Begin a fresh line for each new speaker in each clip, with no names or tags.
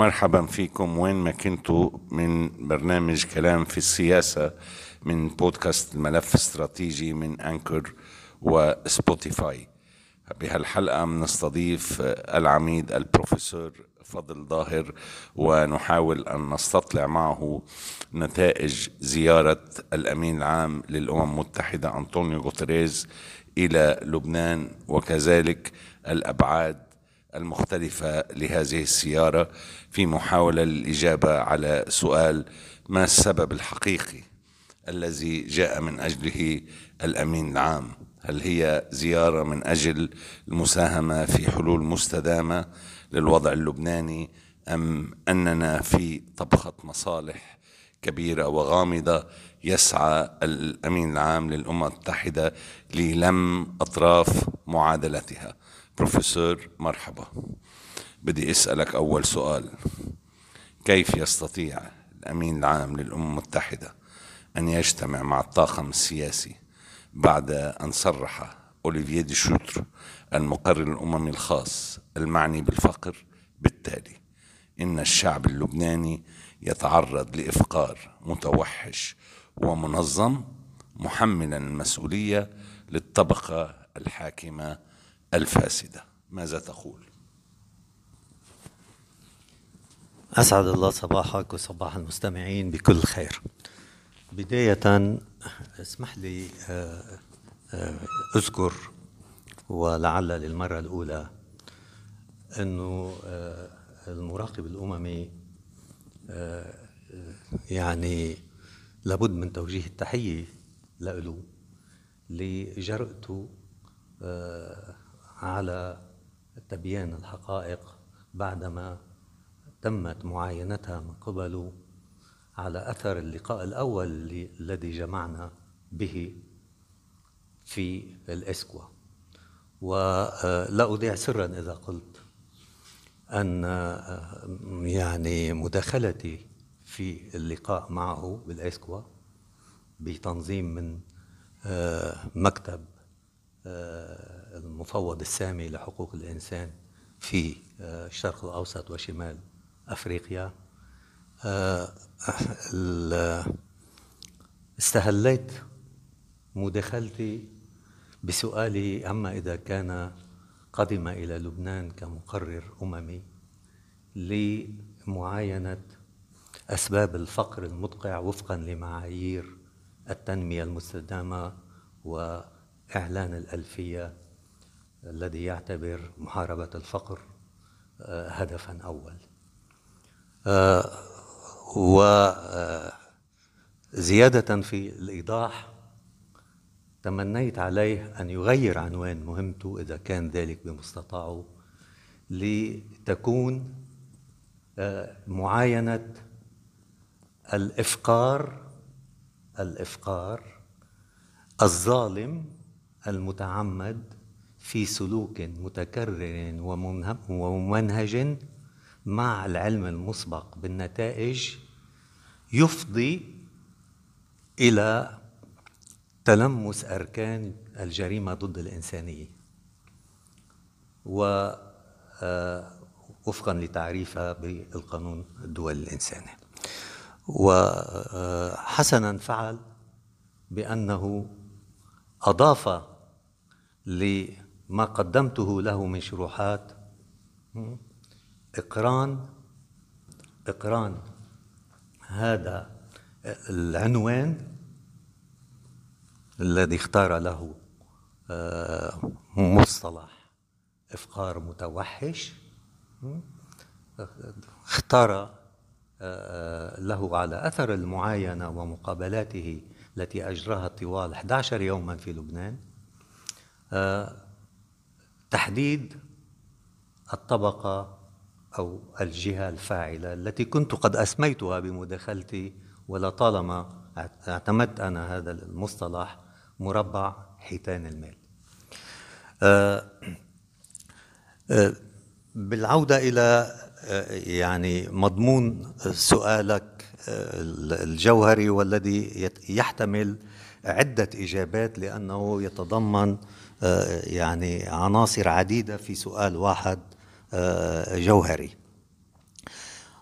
مرحبا فيكم. وين ما كنتوا من برنامج كلام في السياسة من بودكاست الملف استراتيجي من Anchor و Spotify بهالحلقة بنستضيف العميد البروفيسور فضل ضاهر ونحاول أن نستطلع معه نتائج زيارة الأمين العام للأمم المتحدة أنطونيو غوتريز إلى لبنان وكذلك الأبعاد المختلفة لهذه السيارة في محاولة للإجابة على سؤال ما السبب الحقيقي الذي جاء من أجله الأمين العام؟ هل هي زيارة من أجل المساهمة في حلول مستدامة للوضع اللبناني أم أننا في طبخة مصالح كبيرة وغامضة يسعى الأمين العام للأمم المتحدة للم أطراف معادلتها؟ بروفيسور مرحبا. بدي أسألك أول سؤال. كيف يستطيع الأمين العام للأمم المتحدة أن يجتمع مع الطاقم السياسي بعد أن صرح أوليفييه دي شوتر المقرر الأممي الخاص المعني بالفقر؟ بالتالي إن الشعب اللبناني يتعرض لإفقار متوحش ومنظم محملا المسؤولية للطبقة الحاكمة الفاسدة ماذا تقول؟
أسعد الله صباحك وصباح المستمعين بكل خير بداية اسمح لي آه، آه، أذكر ولعل للمرة الأولى أنه آه، المراقب الأممي يعني لابد من توجيه التحية له لجرأته على تبيان الحقائق بعدما تمت معاينتها من قبله على أثر اللقاء الأول الذي جمعنا به في الإسكوا. ولا أضيع سرا إذا قلت أن يعني مداخلتي في اللقاء معه بالإسكوا بتنظيم من مكتب المفوض السامي لحقوق الإنسان في الشرق الأوسط وشمال أفريقيا. استهليت مداخلتي بسؤالي عما إذا كان قدم إلى لبنان كمقرر أممي لمعاينة أسباب الفقر المدقع وفقا لمعايير التنمية المستدامة وإعلان الألفية الذي يعتبر محاربة الفقر آه، هدفا أول. آه، وزيادة في الإيضاح تمنيت عليه أن يغير عنوان مهمته إذا كان ذلك بمستطاعه لتكون آه، معاينة الإفقار الإفقار الظالم المتعمد في سلوك متكرر وممنهج مع العلم المسبق بالنتائج يفضي إلى تلمس أركان الجريمة ضد الإنسانية. و آه، وفقا لتعريفها بالقانون الدولي الانساني وحسنا فعل بأنه أضاف لما قدمته له من شروحات إقران إقران هذا العنوان الذي اختار له آه، مصطلح إفقار متوحش اختار آه، له على أثر المعاينة ومقابلاته التي أجراها طوال 11 يوما في لبنان آه، تحديد الطبقة أو الجهة الفاعلة التي كنت قد أسميتها بمداخلتي ولطالما اعتمدت أنا هذا المصطلح مربع حيتان المال. آه، آه، بالعودة إلى يعني مضمون سؤالك الجوهري والذي يحتمل عدة إجابات لأنه يتضمن يعني عناصر عديدة في سؤال واحد آه، جوهري.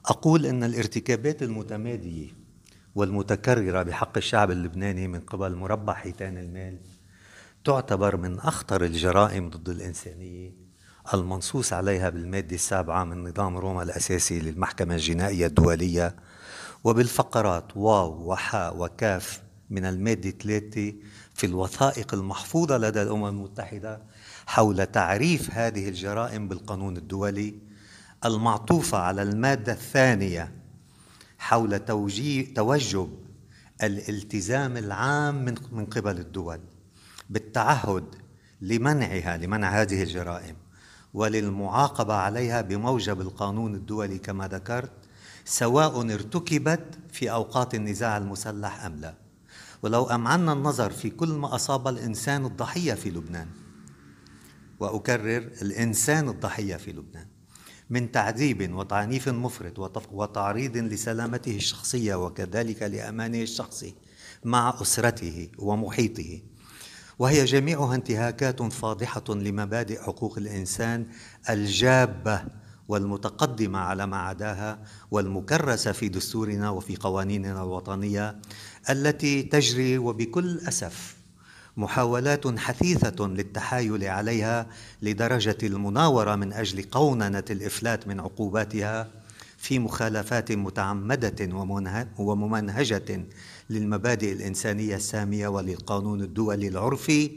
أقول أن الارتكابات المتمادية والمتكررة بحق الشعب اللبناني من قبل مربع حيتان المال تعتبر من أخطر الجرائم ضد الإنسانية المنصوص عليها بالمادة السابعة من نظام روما الأساسي للمحكمة الجنائية الدولية وبالفقرات واو وحاء وكاف من المادة 3 في الوثائق المحفوظة لدى الأمم المتحدة حول تعريف هذه الجرائم بالقانون الدولي المعطوفة على المادة الثانية حول توجب الالتزام العام من من قبل الدول بالتعهد لمنعها لمنع هذه الجرائم. وللمعاقبة عليها بموجب القانون الدولي كما ذكرت سواء ارتكبت في أوقات النزاع المسلح أم لا. ولو أمعنا النظر في كل ما أصاب الإنسان الضحية في لبنان. وأكرر الإنسان الضحية في لبنان. من تعذيب وتعنيف مفرط وتعريض لسلامته الشخصية وكذلك لأمانه الشخصي مع أسرته ومحيطه. وهي جميعها انتهاكات فاضحة لمبادئ حقوق الإنسان الجابة والمتقدمة على ما عداها والمكرسة في دستورنا وفي قوانيننا الوطنية التي تجري وبكل أسف محاولات حثيثة للتحايل عليها لدرجة المناورة من أجل قوننة الإفلات من عقوباتها في مخالفات متعمدة وممنهجة للمبادئ الإنسانية السامية وللقانون الدولي العرفي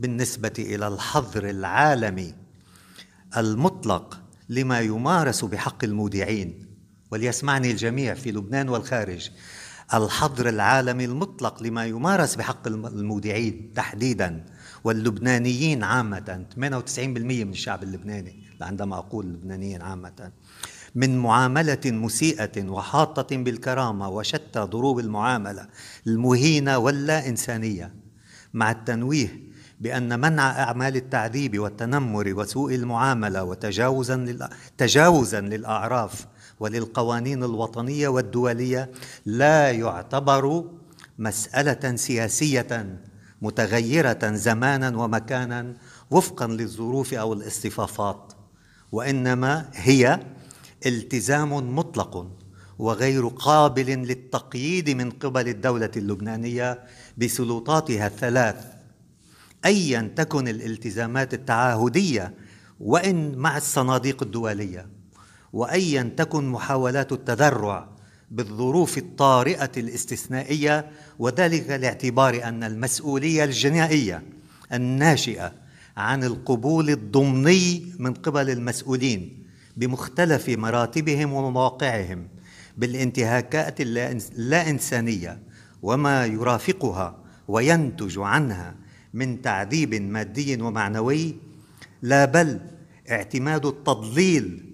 بالنسبة إلى الحظر العالمي المطلق لما يمارس بحق المودعين. وليسمعني الجميع في لبنان والخارج. الحظر العالمي المطلق لما يمارس بحق المودعين تحديدا. واللبنانيين عامة. 98% من الشعب اللبناني. عندما أقول اللبنانيين عامة. من معاملة مسيئة وحاطة بالكرامة وشتى ضروب المعاملة المهينة واللا إنسانية مع التنويه بأن منع أعمال التعذيب والتنمر وسوء المعاملة وتجاوزا تجاوزا للأعراف وللقوانين الوطنية والدولية لا يعتبر مسألة سياسية متغيرة زمانا ومكانا وفقا للظروف أو الاصطفافات وإنما هي التزام مطلق وغير قابل للتقييد من قبل الدولة اللبنانية بسلطاتها الثلاث أيا تكن الالتزامات التعاهدية وإن مع الصناديق الدولية وأيا تكن محاولات التذرع بالظروف الطارئة الاستثنائية وذلك لاعتبار أن المسؤولية الجنائية الناشئة عن القبول الضمني من قبل المسؤولين. بمختلف مراتبهم ومواقعهم بالانتهاكات اللا إنسانية وما يرافقها وينتج عنها من تعذيب مادي ومعنوي لا بل اعتماد التضليل.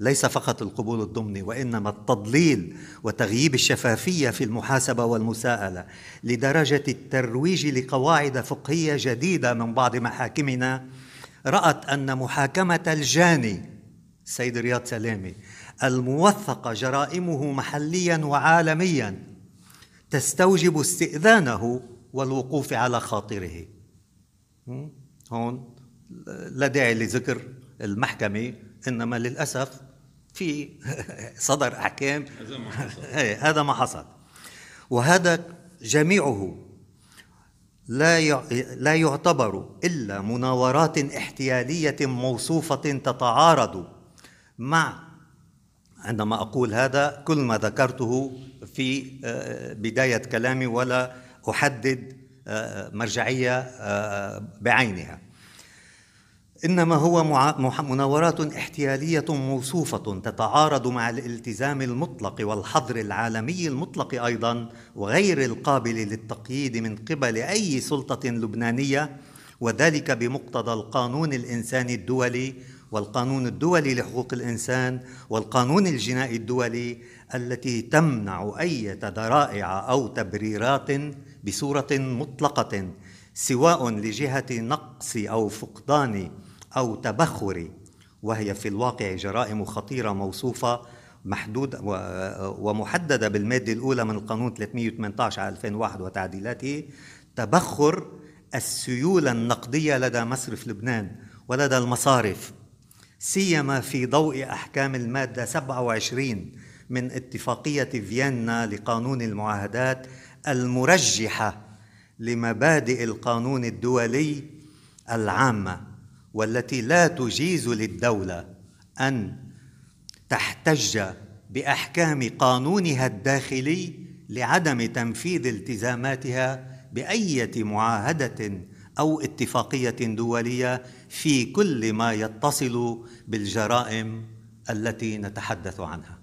ليس فقط القبول الضمني وإنما التضليل وتغييب الشفافية في المحاسبة والمساءلة لدرجة الترويج لقواعد فقهية جديدة من بعض محاكمنا. رأت أن محاكمة الجاني السيد رياض سلامي الموثقه جرائمه محليا وعالميا تستوجب استئذانه والوقوف على خاطره. هون لا داعي لذكر المحكمة إنما للأسف في صدر أحكام. هذا ما حصل. إيه، هذا ما حصل. وهذا جميعه لا لا يعتبر إلا مناورات احتيالية موصوفة تتعارض مع عندما أقول هذا كل ما ذكرته في آه، بداية كلامي ولا أحدد آه، مرجعية آه، بعينها. إنما هو مناورات احتيالية موصوفة تتعارض مع الالتزام المطلق والحظر العالمي المطلق أيضا وغير القابل للتقييد من قبل أي سلطة لبنانية وذلك بمقتضى القانون الإنساني الدولي والقانون الدولي لحقوق الإنسان والقانون الجنائي الدولي التي تمنع أي ذرائع أو تبريرات بصورة مطلقة سواء لجهة نقص أو فقدان أو تبخر. وهي في الواقع جرائم خطيرة موصوفة محدود ومحددة بالمادة الأولى من القانون 318 على 2001 وتعديلاته. تبخر السيولة النقدية لدى مصرف لبنان ولدى المصارف. سيما في ضوء أحكام المادة 27 من اتفاقية فيينا لقانون المعاهدات المرجحة لمبادئ القانون الدولي العامة والتي لا تجيز للدولة أن تحتج بأحكام قانونها الداخلي لعدم تنفيذ التزاماتها بأية معاهدة أو اتفاقية دولية في كل ما يتصل بالجرائم التي نتحدث عنها.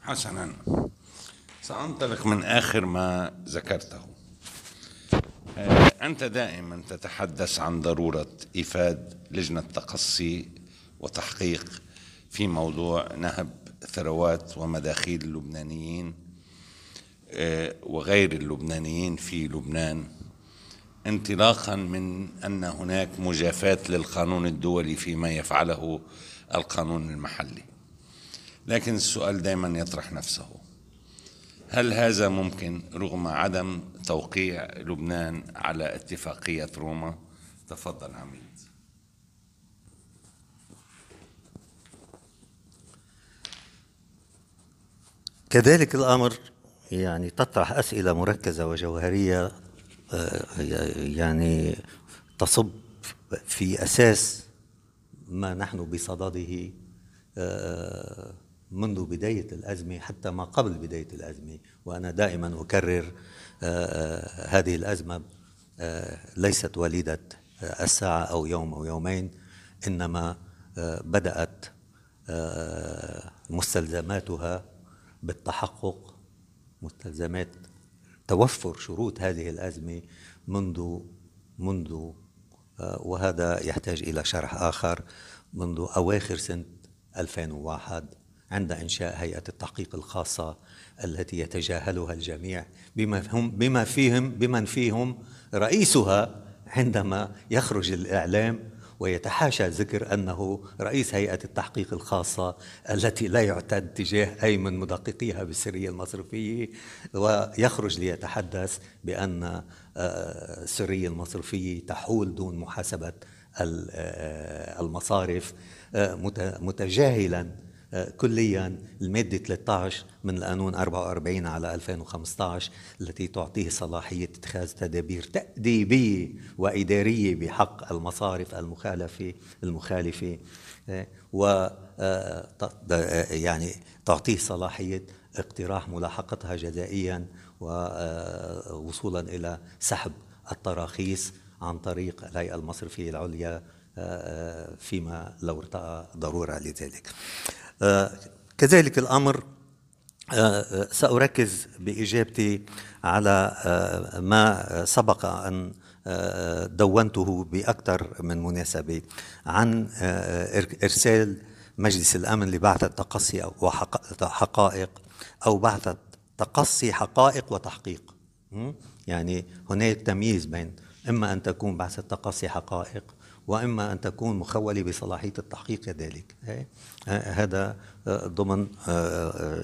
حسنا سأنطلق من آخر ما ذكرته. آه، أنت دائما تتحدث عن ضرورة إيفاد لجنة تقصي وتحقيق في موضوع نهب ثروات ومداخيل اللبنانيين آه، وغير اللبنانيين في لبنان. انطلاقا من أن هناك مجافاه للقانون الدولي فيما يفعله القانون المحلي. لكن السؤال دائما يطرح نفسه. هل هذا ممكن رغم عدم توقيع لبنان على اتفاقية روما؟ تفضل عميد
كذلك الأمر يعني تطرح أسئلة مركزة وجوهرية يعني تصب في أساس ما نحن بصدده آه، منذ بداية الأزمة حتى ما قبل بداية الأزمة وأنا دائما أكرر آه، هذه الأزمة ليست وليدة الساعة أو يوم أو يومين إنما بدأت مستلزماتها بالتحقق مستلزمات توفر شروط هذه الأزمة منذ منذ آه، وهذا يحتاج إلى شرح آخر منذ أواخر سنة 2001 عند إنشاء هيئة التحقيق الخاصة التي يتجاهلها الجميع بما هم بما فيهم بمن فيهم رئيسها عندما يخرج الإعلام ويتحاشى ذكر أنه رئيس هيئة التحقيق الخاصة التي لا يعتد تجاه أي من مدققيها بالسرية المصرفية ويخرج ليتحدث بأن آه، السرية المصرفية تحول دون محاسبة آه، المصارف آه، متجاهلا كليا المادة 13 من القانون 44 على 2015 التي تعطيه صلاحية اتخاذ تدابير تأديبية وإدارية بحق المصارف المخالفة المخالفة و يعني تعطيه صلاحية اقتراح ملاحقتها جزائيا ووصولا إلى سحب التراخيص عن طريق الهيئة المصرفية العليا فيما لو ارتأى ضرورة لذلك. كذلك الأمر آه، سأركز بإجابتي على آه، ما سبق آه، دونته بأكثر من مناسبة عن إرسال مجلس الأمن لبعثه تقصي وحقائق أو بعثه تقصي حقائق وتحقيق. يعني هناك تمييز بين إما أن تكون بعثه تقصي حقائق وإما أن تكون مخولة بصلاحية التحقيق كذلك. هذا ضمن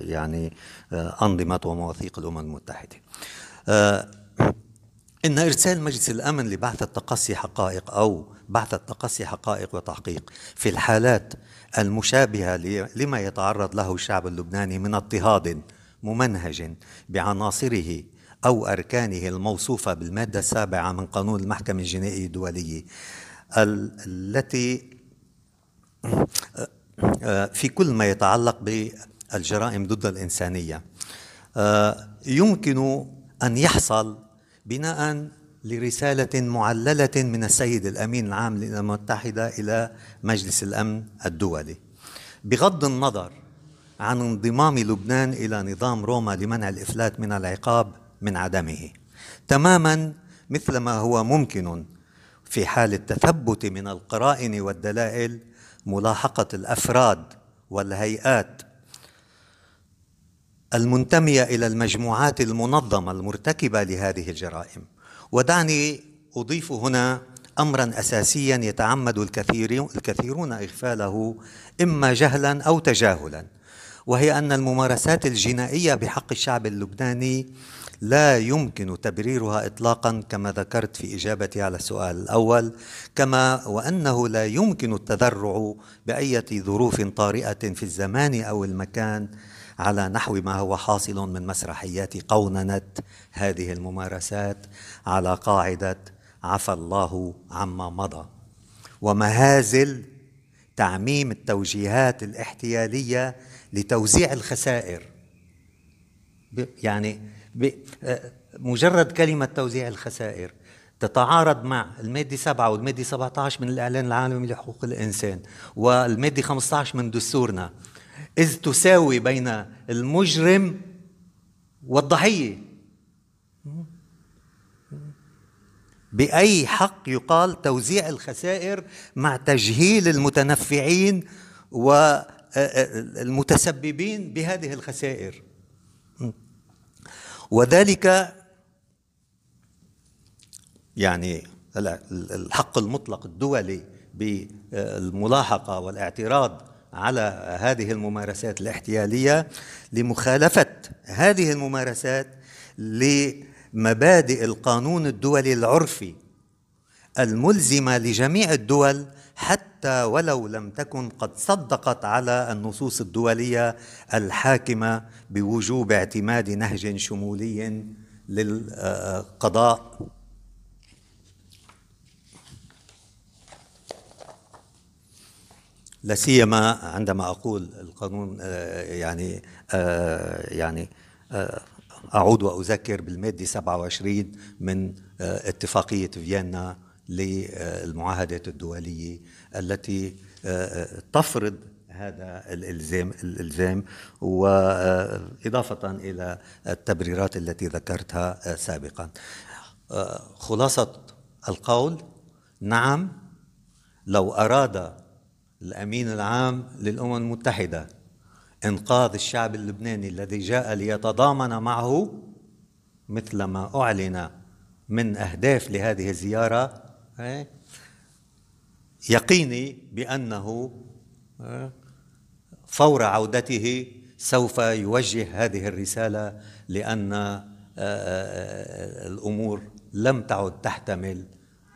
يعني أنظمة ومواثيق الأمم المتحدة. إن إرسال مجلس الأمن لبحث التقصي حقائق أو بحث التقصي حقائق وتحقيق في الحالات المشابهة لما يتعرض له الشعب اللبناني من اضطهاد ممنهج بعناصره أو أركانه الموصوفة بالمادة السابعة من قانون المحكمة الجنائية الدولية. التي آه، في كل ما يتعلق بالجرائم ضد الإنسانية. آه، يمكن أن يحصل بناء لرسالة معللة من السيد الأمين العام للأمم المتحدة إلى مجلس الأمن الدولي. بغض النظر عن انضمام لبنان إلى نظام روما لمنع الإفلات من العقاب من عدمه. تماما مثل ما هو ممكن في حال التثبت من القرائن والدلائل ملاحقة الأفراد والهيئات المنتمية إلى المجموعات المنظمة المرتكبة لهذه الجرائم. ودعني أضيف هنا امرا اساسيا يتعمد الكثيرون إغفاله إما جهلا أو تجاهلا وهي أن الممارسات الجنائية بحق الشعب اللبناني لا يمكن تبريرها اطلاقا كما ذكرت في إجابتي على السؤال الأول كما وأنه لا يمكن التذرع بأي ظروف طارئة في الزمان أو المكان على نحو ما هو حاصل من مسرحيات قوننه هذه الممارسات على قاعدة عفى الله عما مضى ومهازل تعميم التوجيهات الاحتيالية لتوزيع الخسائر يعني مجرد كلمة توزيع الخسائر تتعارض مع المادة 7 والمادة 17 من الإعلان العالمي لحقوق الإنسان والمادة 15 من دستورنا. إذ تساوي بين المجرم والضحية. بأي حق يقال توزيع الخسائر مع تجهيل المتنفعين والمتسببين بهذه الخسائر؟ وذلك يعني الحق المطلق الدولي بالملاحقة والاعتراض على هذه الممارسات الاحتيالية لمخالفة هذه الممارسات لمبادئ القانون الدولي العرفي الملزمة لجميع الدول حتى ولو لم تكن قد صدقت على النصوص الدولية الحاكمة بوجوب اعتماد نهج شمولي للقضاء. لا سيما عندما أقول القانون آه، يعني آه، يعني آه، أعود وأذكر بالماده 27 من اتفاقية فيينا للمعاهدات الدولية التي تفرض هذا الإلزام الإلزام وإضافة إلى التبريرات التي ذكرتها سابقا. خلاصة القول نعم لو أراد الأمين العام للأمم المتحدة إنقاذ الشعب اللبناني الذي جاء ليتضامن معه مثل ما أعلن من أهداف لهذه الزيارة يقيني بأنه فور عودته سوف يوجه هذه الرسالة لأن آه، آه، الأمور لم تعد تحتمل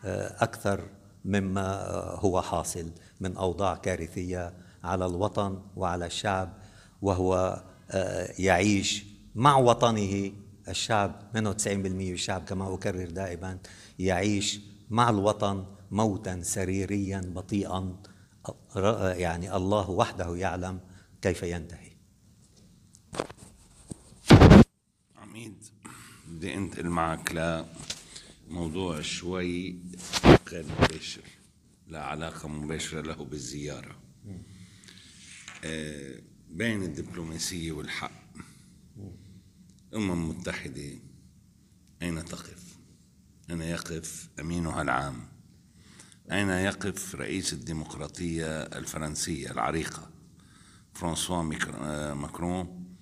آه، أكثر مما هو حاصل من أوضاع كارثية على الوطن وعلى الشعب وهو يعيش مع وطنه. الشعب منه 90% الشعب كما أكرر دائما يعيش مع الوطن موتا سريريا بطيئا. يعني الله وحده يعلم كيف ينتهي.
عميد بدي انتقل معك لموضوع شوي غير مباشر لا علاقة مباشرة له بالزيارة. آه، بين الدبلوماسية والحق. الأمم المتحدة أين تقف؟ أين يقف أمينها العام؟ أين يقف رئيس الديمقراطية الفرنسية العريقة؟ فرانسوا ماكرون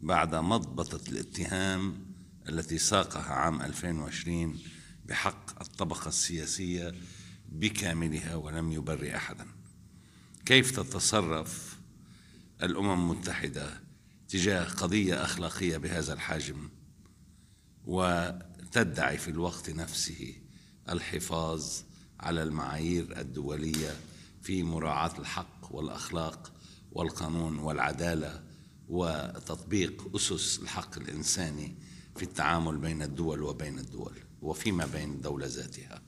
بعد مضبطة الاتهام التي ساقها عام 2020 بحق الطبقة السياسية بكاملها ولم يبرئ أحدا. كيف تتصرف الأمم المتحدة تجاه قضية أخلاقية بهذا الحجم؟ وتدعي في الوقت نفسه الحفاظ على المعايير الدولية في مراعاة الحق والأخلاق والقانون والعدالة وتطبيق أسس الحق الإنساني في التعامل بين الدول وبين الدول وفيما بين الدولة ذاتها.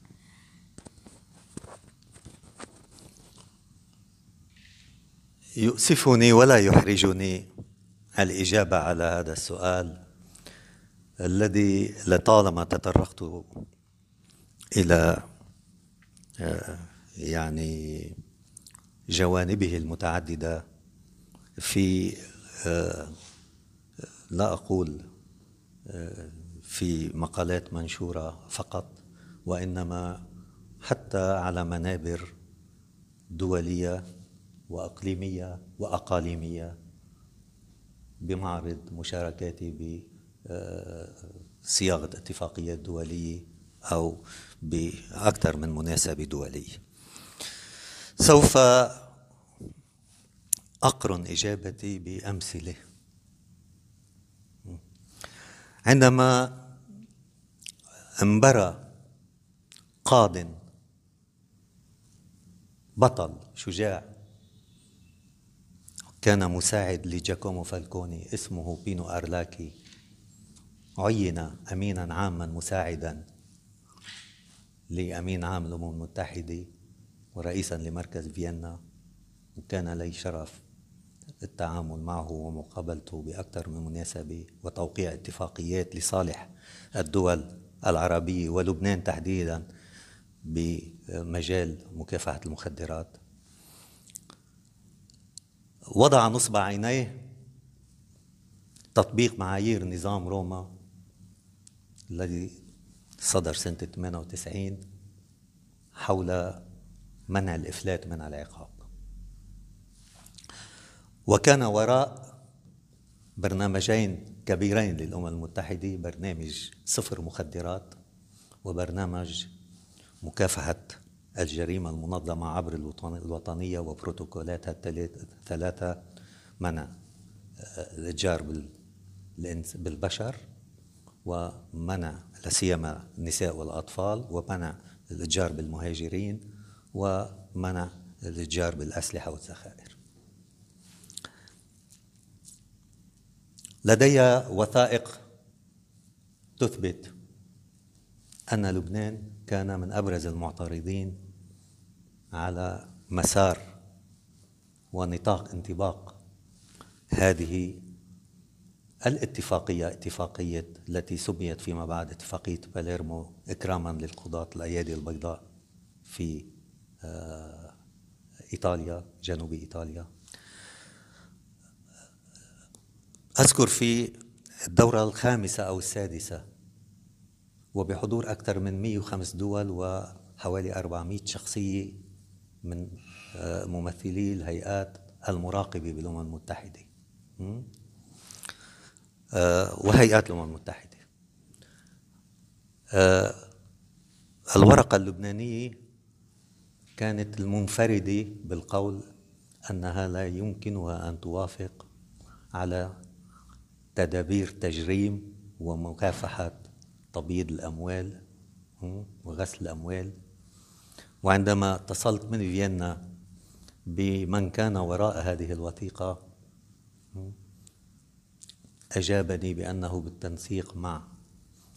يؤسفني ولا يحرجني الإجابة على هذا السؤال. الذي لطالما تطرقت إلى يعني جوانبه المتعددة في لا أقول في مقالات منشورة فقط وإنما حتى على منابر دولية وأقليمية وأقاليمية بمعرض مشاركاتي بصياغة اتفاقيات دولية أو بأكثر من مناسبة دولية. سوف أقرن إجابتي بأمثلة. عندما انبرى قاض بطل شجاع كان مساعد لجاكومو فالكوني اسمه بينو أرلاكي عين أمينا عاما مساعدا. لأمين عام الأمم المتحدة ورئيسا لمركز فيينا وكان لي شرف التعامل معه ومقابلته بأكثر من مناسبة وتوقيع اتفاقيات لصالح الدول العربية ولبنان تحديدا بمجال مكافحة المخدرات. وضع نصب عينيه تطبيق معايير نظام روما الذي صدر سنة 98 حول منع الإفلات من العقاب. وكان وراء برنامجين كبيرين للأمم المتحدة برنامج صفر مخدرات وبرنامج مكافحة الجريمة المنظمة عبر الوطنية وبروتوكولاتها الثلاثة منع آه، الإتجار بالبشر. ومنع لا سيما النساء والأطفال ومنع الإتجار بالمهاجرين ومنع الإتجار بالأسلحة والذخائر. لدي وثائق تثبت أن لبنان كان من أبرز المعترضين على مسار ونطاق انطباق هذه الاتفاقية اتفاقية التي سميت فيما بعد اتفاقية باليرمو إكراما للقضاة الأيادي البيضاء في آه، إيطاليا جنوب إيطاليا. أذكر في الدورة الخامسة أو السادسة وبحضور أكثر من 105 دول وحوالي 400 شخصية من آه، ممثلي الهيئات المراقبة بالأمم المتحدة. وهيئات الأمم المتحدة. آه، الورقة اللبنانية كانت المنفردة بالقول أنها لا يمكنها أن توافق على تدابير تجريم ومكافحة تبييض الأموال وغسل الأموال. وعندما اتصلت من فيينا بمن كان وراء هذه الوثيقة أجابني بأنه بالتنسيق مع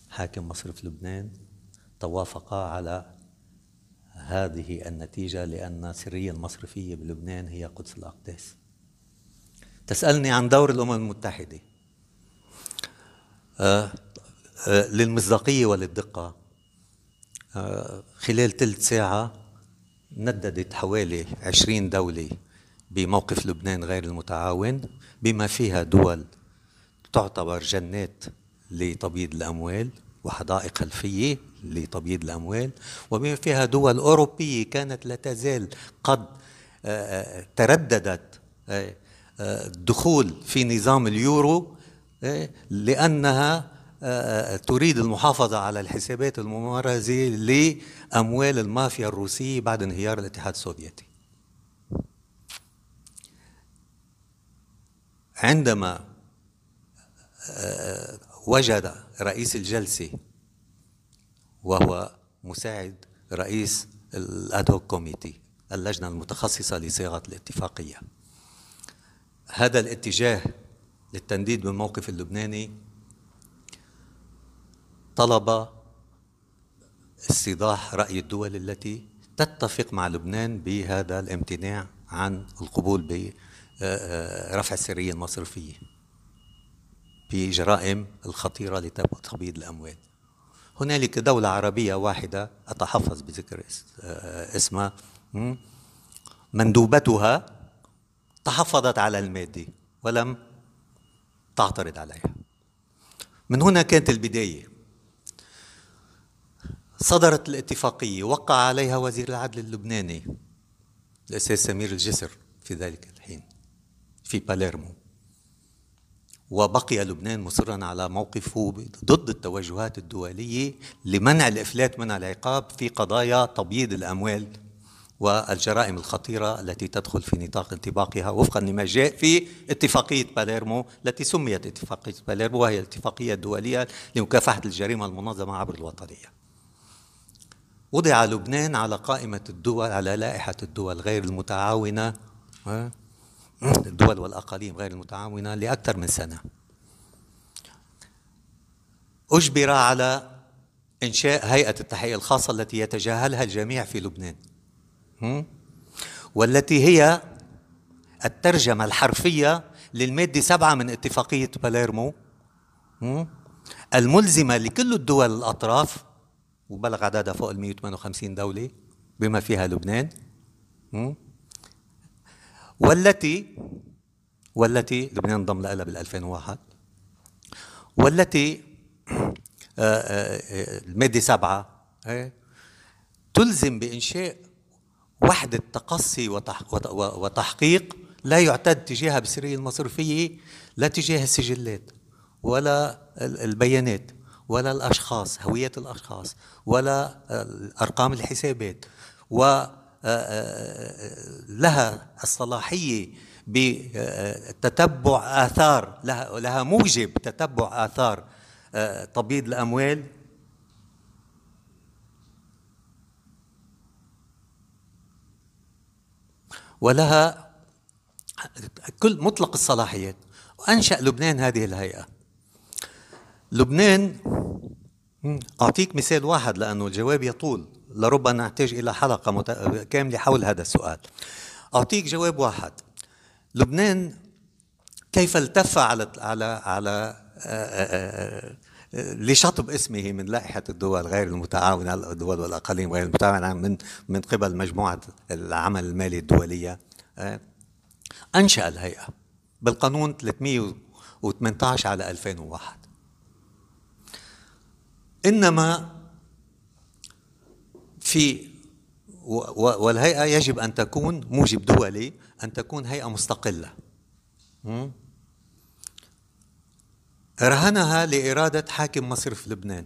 حاكم مصرف لبنان توافقا على هذه النتيجة لأن السرية المصرفية بلبنان هي قدس الأقداس. تسألني عن دور الأمم المتحدة. آه، آه، للمصداقية وللدقة آه، خلال ثلث ساعة نددت حوالي عشرين دولة بموقف لبنان غير المتعاون بما فيها دول تعتبر جنات لتبييض الأموال وحدائق خلفية لتبييض الأموال وبما فيها دول أوروبية كانت لا تزال قد ترددت الدخول في نظام اليورو؟ لأنها آه، آه، تريد المحافظة على الحسابات الممارسة لأموال المافيا الروسية بعد انهيار الاتحاد السوفيتي عندما آه، وجد رئيس الجلسة وهو مساعد رئيس الادهوك كوميتي اللجنة المتخصصة لصياغة الاتفاقية. هذا الاتجاه للتنديد بالموقف اللبناني طلب استيضاح رأي الدول التي تتفق مع لبنان بهذا الامتناع عن القبول برفع السرية المصرفية. بجرائم الخطيرة لتبييض الأموال. هنالك دولة عربية واحدة أتحفظ بذكر آه، اسمها مندوبتها تحفظت على المادة ولم تعترض عليها. من هنا كانت البداية. صدرت الاتفاقية وقع عليها وزير العدل اللبناني الأستاذ سمير الجسر في ذلك الحين في باليرمو. وبقي لبنان مصرا على موقفه ضد التوجهات الدولية لمنع الإفلات من العقاب في قضايا تبييض الأموال والجرائم الخطيرة التي تدخل في نطاق انطباقها وفقا لما جاء في اتفاقية باليرمو التي سميت اتفاقية باليرمو وهي الاتفاقية الدولية لمكافحة الجريمة المنظمة عبر الوطنية. وضع لبنان على قائمة الدول على لائحة الدول غير المتعاونة الدول والأقاليم غير المتعاونة لأكثر من سنة. أجبر على إنشاء هيئة التحقيق الخاصة التي يتجاهلها الجميع في لبنان. والتي هي الترجمة الحرفية للمادة سبعة من اتفاقية باليرمو الملزمة لكل الدول الأطراف وبلغ عددها فوق ال 158 دولة بما فيها لبنان. والتي والتي لبنان انضم لها بال 2001 والتي آه، آه، آه، المادة سبعة تلزم بإنشاء وحدة تقصي وتحقيق لا يعتد تجاهها بالسرية المصرفية لا تجاه السجلات ولا البيانات ولا الأشخاص هوية الأشخاص ولا أرقام الحسابات و لها الصلاحية بتتبع آثار لها, موجب تتبع آثار تبييض الأموال. ولها كل مطلق الصلاحيات. وأنشأ لبنان هذه الهيئة. لبنان أعطيك مثال واحد لأنه الجواب يطول. لربما نحتاج إلى حلقة مت... كاملة حول هذا السؤال. أعطيك جواب واحد. لبنان كيف التف على على على لشطب اسمه من لائحة الدول غير المتعاونة الدول والأقاليم غير المتعاونة من من قبل مجموعة العمل المالي الدولية. أنشأ الهيئة بالقانون 318 على 2001 إنما في والهيئة يجب أن تكون موجب دولي أن تكون هيئة مستقلة. رهنها لإرادة حاكم مصرف لبنان.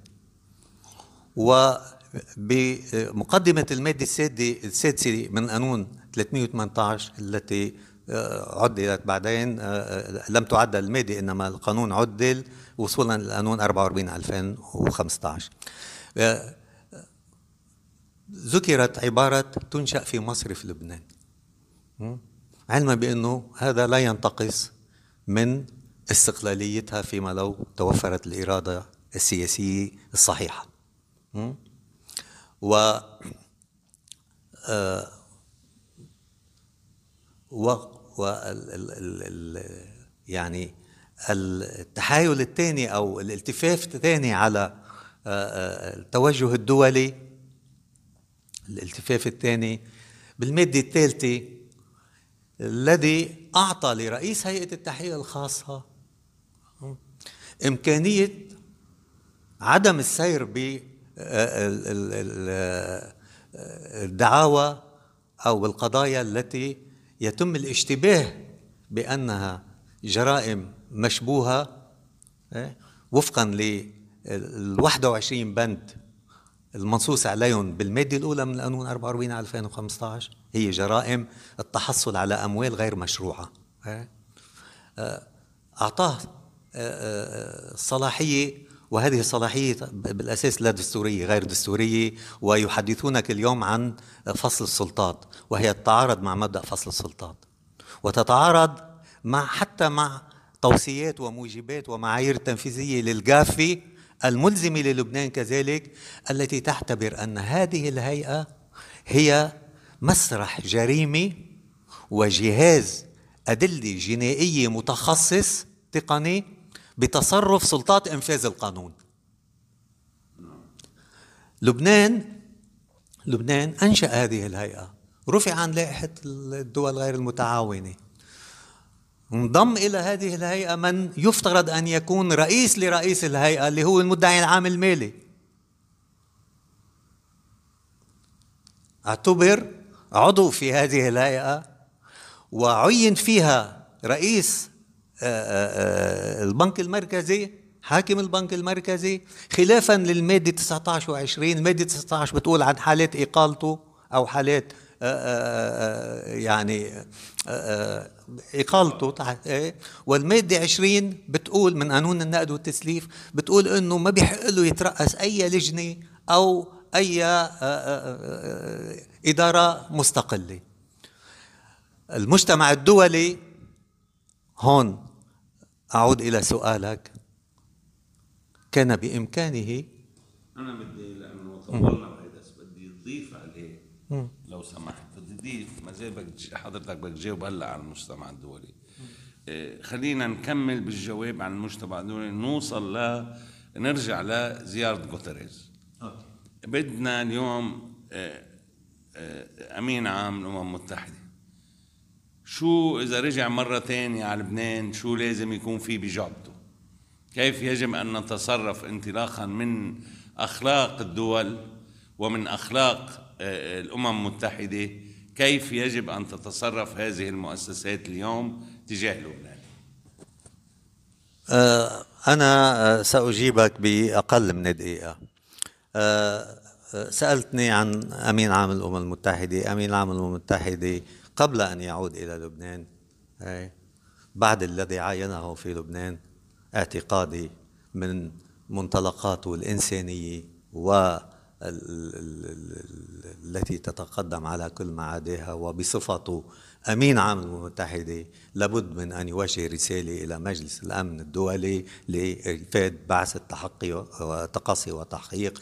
وبمقدمة المادة السادسة من قانون 318 التي آه، عدلت بعدين آه، لم تعدل المادة إنما القانون عدل وصولا للقانون 44 2015 آه، ذكرت عبارة تنشأ في مصرف لبنان. علما بأنه هذا لا ينتقص من استقلاليتها فيما لو توفرت الإرادة السياسية الصحيحة. و آه، و, و ال ال ال يعني التحايل الثاني أو الالتفاف الثاني على آه، آه، التوجه الدولي الالتفاف الثاني بالماده الثالثه الذي أعطى لرئيس هيئة التحقيق الخاصة إمكانية عدم السير بالدعاوى أو بالقضايا التي يتم الاشتباه بأنها جرائم مشبوهة إيه، وفقا لل 21 بند المنصوص عليهم بالمادة الأولى من القانون 44 2015 هي جرائم التحصل على أموال غير مشروعة إيه. آه، أعطاه الصلاحية وهذه الصلاحية بالأساس لا دستورية غير دستورية ويحدثونك اليوم عن فصل السلطات وهي تتعارض مع مبدأ فصل السلطات وتتعارض مع حتى مع توصيات وموجبات ومعايير تنفيذية للجافي الملزمة للبنان كذلك التي تعتبر أن هذه الهيئة هي مسرح جريمة وجهاز أدلة جنائية متخصص تقني بتصرف سلطات إنفاذ القانون. لبنان لبنان أنشأ هذه الهيئة. رفع عن لائحة الدول غير المتعاونة. انضم إلى هذه الهيئة من يفترض أن يكون رئيس لرئيس الهيئة اللي هو المدعي العام المالي. اعتبر عضو في هذه الهيئة وعين فيها رئيس آه، آه، آه، البنك المركزي حاكم البنك المركزي خلافا للمادة 19 و20 المادة 19 بتقول عن حالات إقالته أو حالات يعني إقالته تحت إيه؟ والمادة 20 بتقول من قانون النقد والتسليف بتقول إنه ما بيحق له يترأس أي لجنة أو أي إدارة مستقلة. المجتمع الدولي هون أعود إلى سؤالك كان بإمكانه
أنا بدي لأنه طولنا بهيدا بدي أضيف عليه. لو سمحت. اضيف ما زي حضرتك بدك تجاوب هلا عن المجتمع الدولي. إيه، خلينا نكمل بالجواب عن المجتمع الدولي. نوصل ل نرجع لزيارة غوتيريز. بدنا اليوم إيه، إيه، أمين عام الامم المتحدة. شو إذا رجع مرة ثانية على لبنان شو لازم يكون في بجعبته كيف يجب أن نتصرف انطلاقا من أخلاق الدول ومن أخلاق آه، الأمم المتحدة كيف يجب أن تتصرف هذه المؤسسات اليوم تجاه لبنان؟
آه، أنا آه، سأجيبك بأقل من دقيقة. سألتني عن أمين عام الأمم المتحدة. أمين عام الأمم المتحدة قبل أن يعود إلى لبنان بعد الذي عاينه في لبنان اعتقادي من منطلقاته الإنسانية و التي تتقدم على كل معاديها وبصفته أمين عام المتحدة لابد من أن يوجه رسالة إلى مجلس الأمن الدولي لإفادة بعث التحقي وتقصي وتحقيق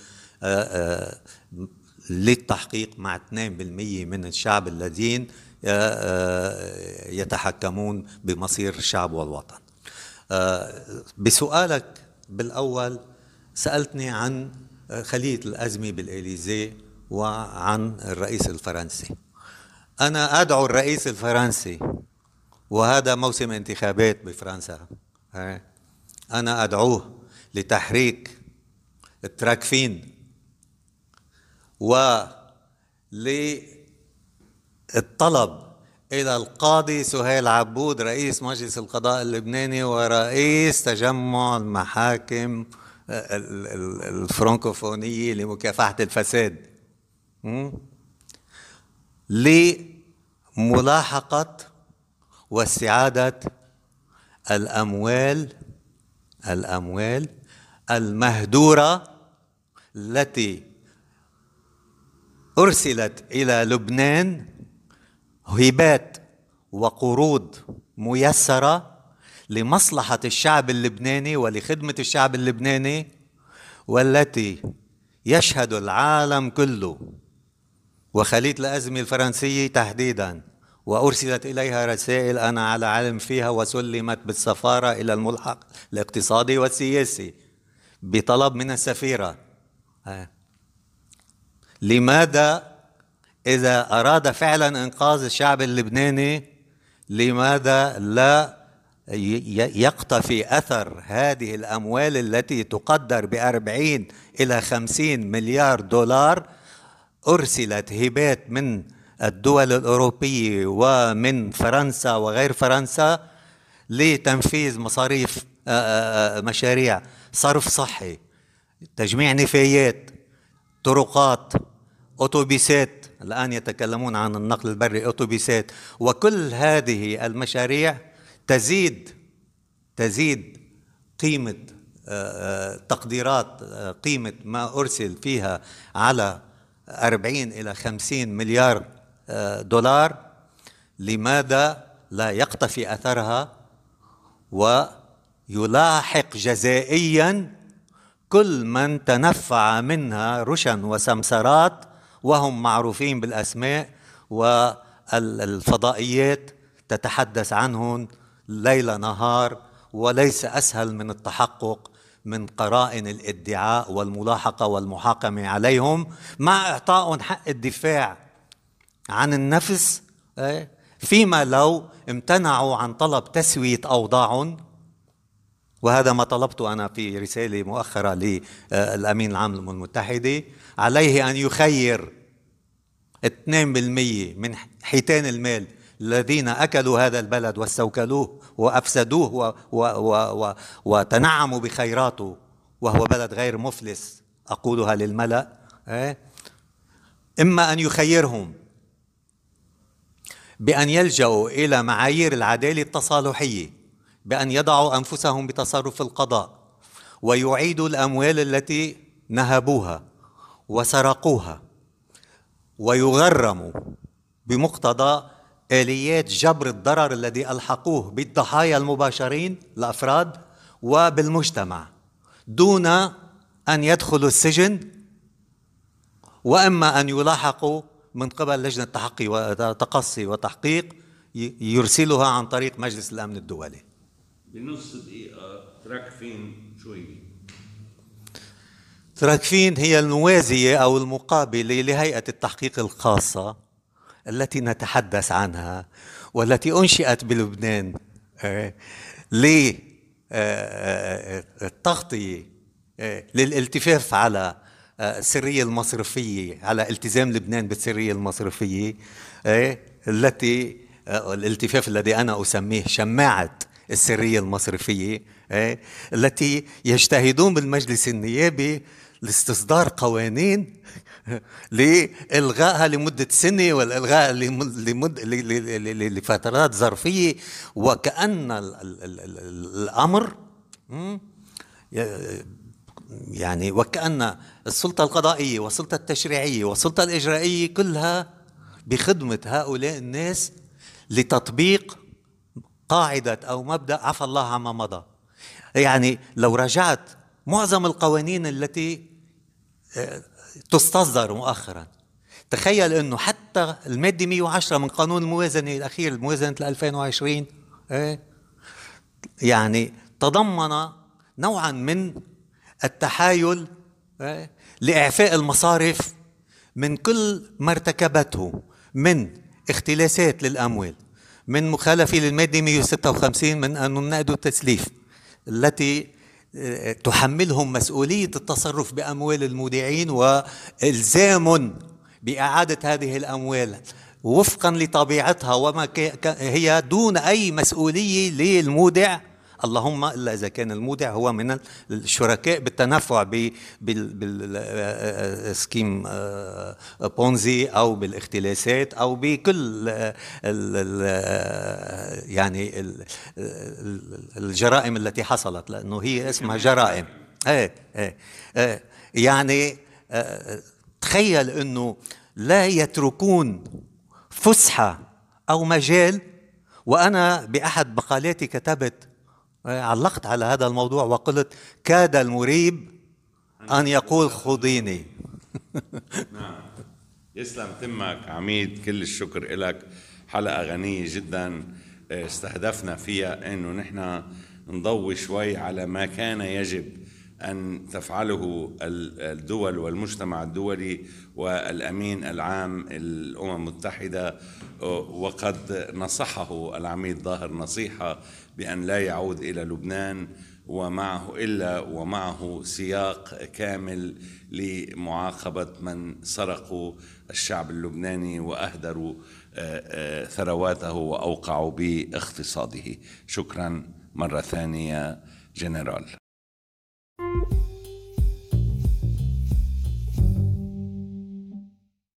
للتحقيق مع 2% من الشعب الذين يتحكمون بمصير الشعب والوطن. بسؤالك بالأول سألتني عن خلية الأزمة بالإليزي وعن الرئيس الفرنسي. أنا أدعو الرئيس الفرنسي وهذا موسم انتخابات بفرنسا أنا أدعوه لتحريك التراكفين وللطلب إلى القاضي سهيل عبود رئيس مجلس القضاء اللبناني ورئيس تجمع المحاكم الفرنكوفونية لمكافحة الفساد. لملاحقة واستعادة الأموال الأموال المهدورة التي أرسلت إلى لبنان هبات وقروض ميسرة لمصلحة الشعب اللبناني ولخدمة الشعب اللبناني والتي يشهد العالم كله. وخلية الأزمة الفرنسية تحديدا. وأرسلت إليها رسائل أنا على علم فيها وسلمت بالسفارة إلى الملحق الاقتصادي والسياسي بطلب من السفيرة. لماذا إذا أراد فعلا إنقاذ الشعب اللبناني لماذا لا يقتفي أثر هذه الأموال التي تقدر بأربعين إلى خمسين مليار دولار أرسلت هبات من الدول الأوروبية ومن فرنسا وغير فرنسا لتنفيذ مصاريف مشاريع. صرف صحي تجميع نفايات طرقات أوتوبيسات. الآن يتكلمون عن النقل البري أوتوبيسات. وكل هذه المشاريع تزيد تزيد قيمة آه، آه، تقديرات آه، قيمة ما أرسل فيها على 40 إلى 50 مليار دولار. لماذا لا يقتفي أثرها؟ ويلاحق جزائيا كل من تنفع منها رشا وسمسرات وهم معروفين بالأسماء والفضائيات تتحدث عنهم ليل نهار وليس أسهل من التحقق من قرائن الادعاء والملاحقة والمحاكمة عليهم مع اعطائهم حق الدفاع عن النفس إيه؟ فيما لو امتنعوا عن طلب تسويه اوضاعهم وهذا ما طلبته أنا في رسالة مؤخرة للامين العام للامم المتحده عليه أن يخير 2% من حيتان المال الذين أكلوا هذا البلد واستوكلوه وأفسدوه و و و وتنعموا بخيراته وهو بلد غير مفلس أقولها للملأ إيه؟ إما أن يخيرهم بأن يلجأوا إلى معايير العدالة التصالحية بأن يضعوا أنفسهم بتصرف القضاء ويعيدوا الأموال التي نهبوها وسرقوها ويغرموا بمقتضى آليات جبر الضرر الذي ألحقوه بالضحايا المباشرين الأفراد وبالمجتمع دون أن يدخلوا السجن وإما أن يلاحقوا من قبل لجنة تحقي وتقصي وتحقيق يرسلها عن طريق مجلس الأمن الدولي
بنص دقيقة تراكفين شو هي؟
تراكفين هي الموازية أو المقابلة لهيئة التحقيق الخاصة التي نتحدث عنها والتي أنشئت بلبنان آه، للتغطية آه، للالتفاف على آه، السرية المصرفية على التزام لبنان بالسرية المصرفية التي الالتفاف الذي أنا أسميه شماعة السرية المصرفية التي يجتهدون بالمجلس النيابي لاستصدار قوانين لإلغائها لمدة سنة والإلغاء لمد لفترات ظرفية وكأن الأمر يعني وكأن السلطة القضائية والسلطة التشريعية والسلطة الإجرائية كلها بخدمة هؤلاء الناس لتطبيق قاعدة أو مبدأ عفى الله عما مضى. يعني لو رجعت معظم القوانين التي تستصدر مؤخرا تخيل إنه حتى المادة 110 من قانون الموازنة الأخير موازنه 2020 إيه؟ يعني تضمن نوعا من التحايل إيه؟ لإعفاء المصارف من كل ما ارتكبته من اختلاسات للأموال من مخالفة للمادة 156 من قانون النقد والتسليف التي تحملهم مسؤولية التصرف بأموال المودعين وإلزام بإعادة هذه الأموال وفقا لطبيعتها وما هي دون أي مسؤولية للمودع. اللهم إلا إذا كان المودع هو من الشركاء بالتنفع بالسكيم آه، بونزي أو بالاختلاسات أو بكل يعني الجرائم التي حصلت لأنه هي اسمها جرائم. إيه إيه, إيه. يعني آه، تخيل إنه لا يتركون فسحة أو مجال وأنا بأحد مقالاتي كتبت علقت على هذا الموضوع وقلت كاد المريب أن يقول خذيني.
نعم. يسلم تمك عميد كل الشكر لك حلقة غنية جدا استهدفنا فيها إنه نحن نضوي شوي على ما كان يجب أن تفعله الدول والمجتمع الدولي والأمين العام الأمم المتحدة وقد نصحه العميد ظاهر نصيحة بأن لا يعود إلى لبنان ومعه إلا ومعه سياق كامل لمعاقبة من سرقوا الشعب اللبناني وأهدروا آه، آه، ثرواته وأوقعوا باقتصاده شكرا مرة ثانية جنرال.